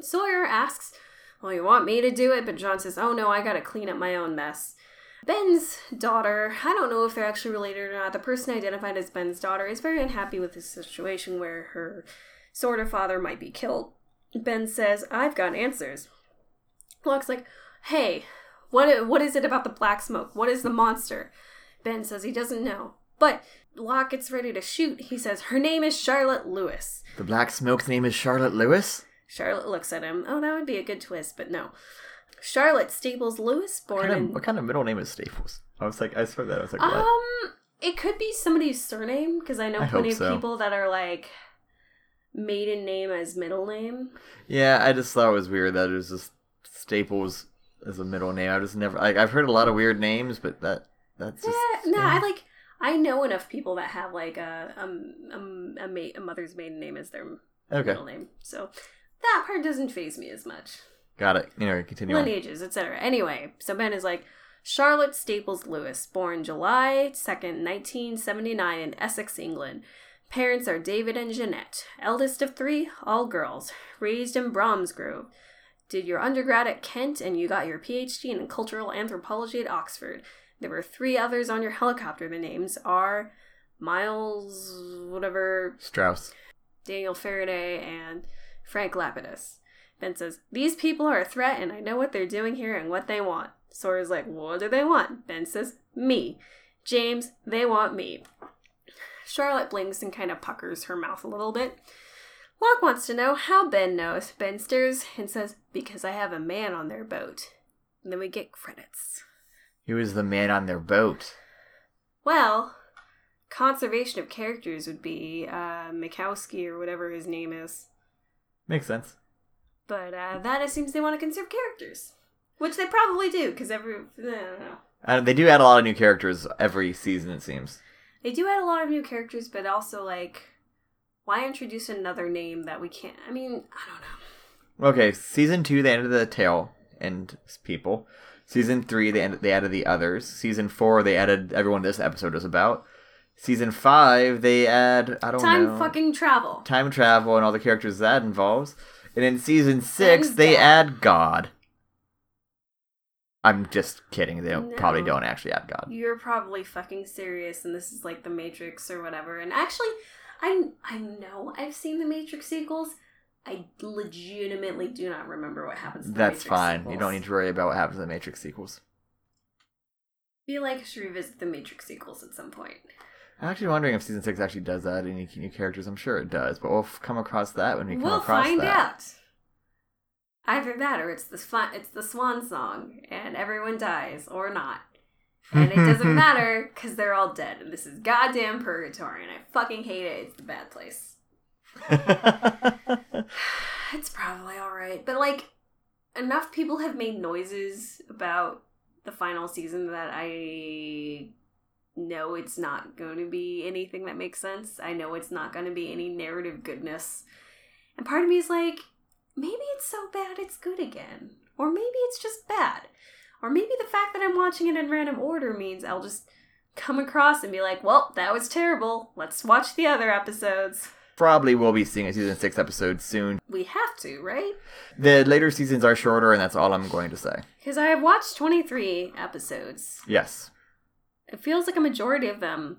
Sawyer asks, "Well, you want me to do it?" But John says, "Oh no, I got to clean up my own mess." Ben's daughter, I don't know if they're actually related or not. The person identified as Ben's daughter is very unhappy with this situation where her sort of father might be killed. Ben says, I've got answers. Locke's like, hey, what, what is it about the black smoke? What is the monster? Ben says he doesn't know. But Locke gets ready to shoot. He says, her name is Charlotte Lewis. The black smoke's name is Charlotte Lewis? Charlotte looks at him. Oh, that would be a good twist, but no. Charlotte Staples Lewis, born what kind, of, what kind of middle name is Staples? I was like, I saw that. I was like, what? Um, it could be somebody's surname because I know I plenty of so. people that are like maiden name as middle name. Yeah, I just thought it was weird that it was just Staples as a middle name. I just never. Like, I've heard a lot of weird names, but that that's just. yeah, no, I like. I know enough people that have like a um, um a, ma- a mother's maiden name as their Okay, middle name, so that part doesn't phase me as much. got it. You know, continue on. lineages, etc. Anyway, so Ben is like Charlotte Staples Lewis, born July 2nd, 1979 in Essex, England. Parents are David and Jeanette. Eldest of three, all girls. Raised in Bromsgrove. Did your undergrad at Kent and you got your PhD in cultural anthropology at Oxford. There were three others on your helicopter. The names are Miles, whatever, Straume. Daniel Faraday, and Frank Lapidus. Ben says, These people are a threat and I know what they're doing here and what they want. Sawyer's like, What do they want? Ben says, Me. James, they want me. Charlotte blinks and kind of puckers her mouth a little bit. Locke wants to know how Ben knows. Ben stares and says, Because I have a man on their boat. And then we get credits. Who is the man on their boat. Well, conservation of characters would be uh, Minkowski or whatever his name is. Makes sense. But uh, that assumes they want to conserve characters, which they probably do because every I don't know. Uh, they do add a lot of new characters every season, it seems. They do add a lot of new characters, but also like, why introduce another name that we can't? I mean, I don't know. Okay, season two they added the tail and people. Season three they added, they added the others. Season four they added everyone this episode is about. Season five they add I don't Time know fucking travel. time travel and all the characters that involves. And in season six And they God. add God. I'm just kidding. They No. probably don't actually add God. You're probably fucking serious, and this is like the Matrix or whatever. And actually, I I know I've seen the Matrix sequels. I legitimately do not remember what happens. To the That's Matrix fine. Sequels. You don't need to worry about what happens in the Matrix sequels. I feel like I should revisit the Matrix sequels at some point. I'm actually wondering if season six actually does add any new characters. I'm sure it does, but we'll f- come across that when we come We'll across find that. out. Either that, or it's the swan, it's the swan song, and everyone dies, or not, and it doesn't <laughs> matter because they're all dead. And this is goddamn purgatory, and I fucking hate it. It's the bad place. <laughs> It's probably all right, but like enough people have made noises about the final season that I know it's not going to be anything that makes sense. I know it's not going to be any narrative goodness. And part of me is like, maybe it's so bad it's good again. Or maybe it's just bad. Or maybe the fact that I'm watching it in random order means I'll just come across and be like, well, that was terrible. Let's watch the other episodes. Probably we'll be seeing a season six episode soon. We have to, right? The later seasons are shorter, and that's all I'm going to say. Because I have watched 23 episodes. Yes. It feels like a majority of them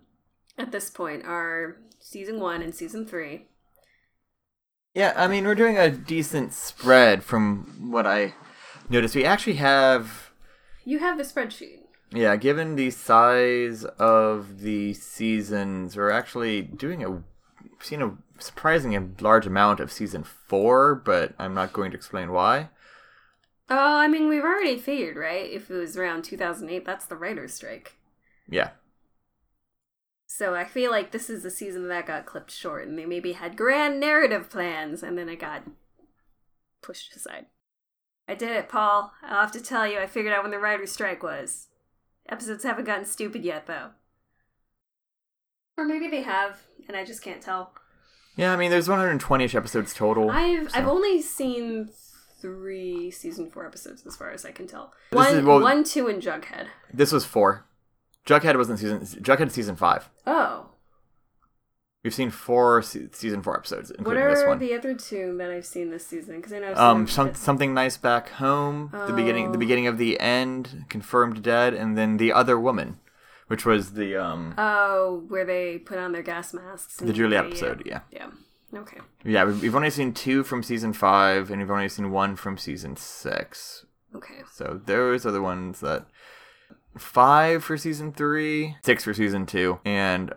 at this point are season one and season three. Yeah, I mean, we're doing a decent spread from what I noticed. We actually have, You have the spreadsheet. yeah, given the size of the seasons, we're actually doing a, seen a surprisingly large amount of season four, but I'm not going to explain why. Oh, I mean, we've already figured, right? If it was around 2008, that's the writer's strike. Yeah. So I feel like this is the season that got clipped short, and they maybe had grand narrative plans, and then it got pushed aside. I did it, Paul. I'll have to tell you, I figured out when the writer's strike was. Episodes haven't gotten stupid yet, though. Or maybe they have, and I just can't tell. Yeah, I mean, there's 120ish episodes total. I've so- I've only seen three season four episodes as far as I can tell. This One, is- well- one, two, and Jughead. This was four. Jughead wasn't season. Jughead season five. Oh, We've seen four se- season four episodes, what including this one. What are one. the other two that I've seen this season? Because I know I've seen Um, some, something nice back home. The beginning, the Oh. beginning of the end, confirmed dead, and then the other woman, which was the um Oh, where they put on their gas masks. the and Julie episode. Yeah, Yeah. Okay. yeah. We've, we've only seen two from season five, and we've only seen one from season six. Okay. So those are the ones that five for season three, six for season two, and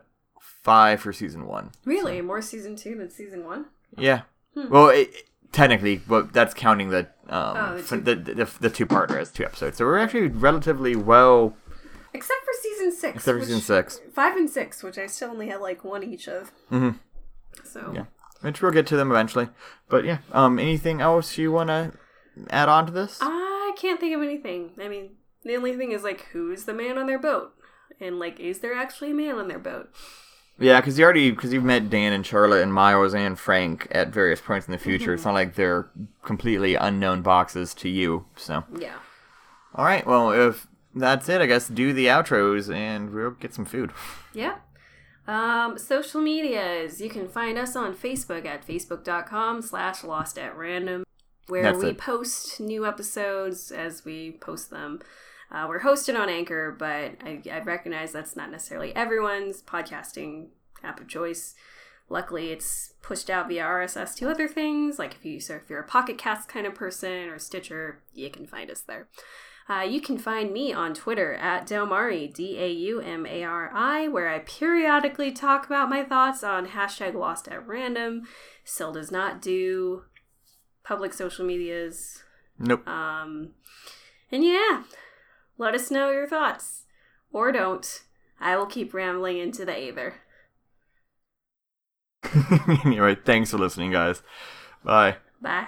five for season one. Really, more season two than season one? Yeah. Well, it, technically, but that's counting the um Oh, the two- the the, the two parter as two episodes. So we're actually relatively well, Except for season six. except for which- season six, Five and six, which I still only had like one each of. Mhm. So. Yeah. which we'll get to them eventually. But yeah, um, anything else you want to add on to this? I can't think of anything. I mean, the only thing is like, who's the man on their boat? And like, is there actually a man on their boat? Yeah, because you already because you've met Dan and Charlotte and Miles and Frank at various points in the future. Mm-hmm. It's not like they're completely unknown boxes to you. So, Yeah. all right, well, if that's it, I guess do the outros and we'll get some food. Yeah. Um, social medias. You can find us on Facebook at facebook.com slash lost at random, where That's we it. post new episodes as we post them. Uh, we're hosted on Anchor, but I, I recognize that's not necessarily everyone's podcasting app of choice. Luckily, it's pushed out via RSS to other things. Like if you so if you're a Pocket Cast kind of person or Stitcher, you can find us there. Uh, you can find me on Twitter at Daumari, D A U M A R I, where I periodically talk about my thoughts on hashtag lost at random. Still does not do public social medias. Nope. Um, and yeah, let us know your thoughts. Or don't. I will keep rambling into the either. <laughs> anyway, thanks for listening, guys. Bye. Bye.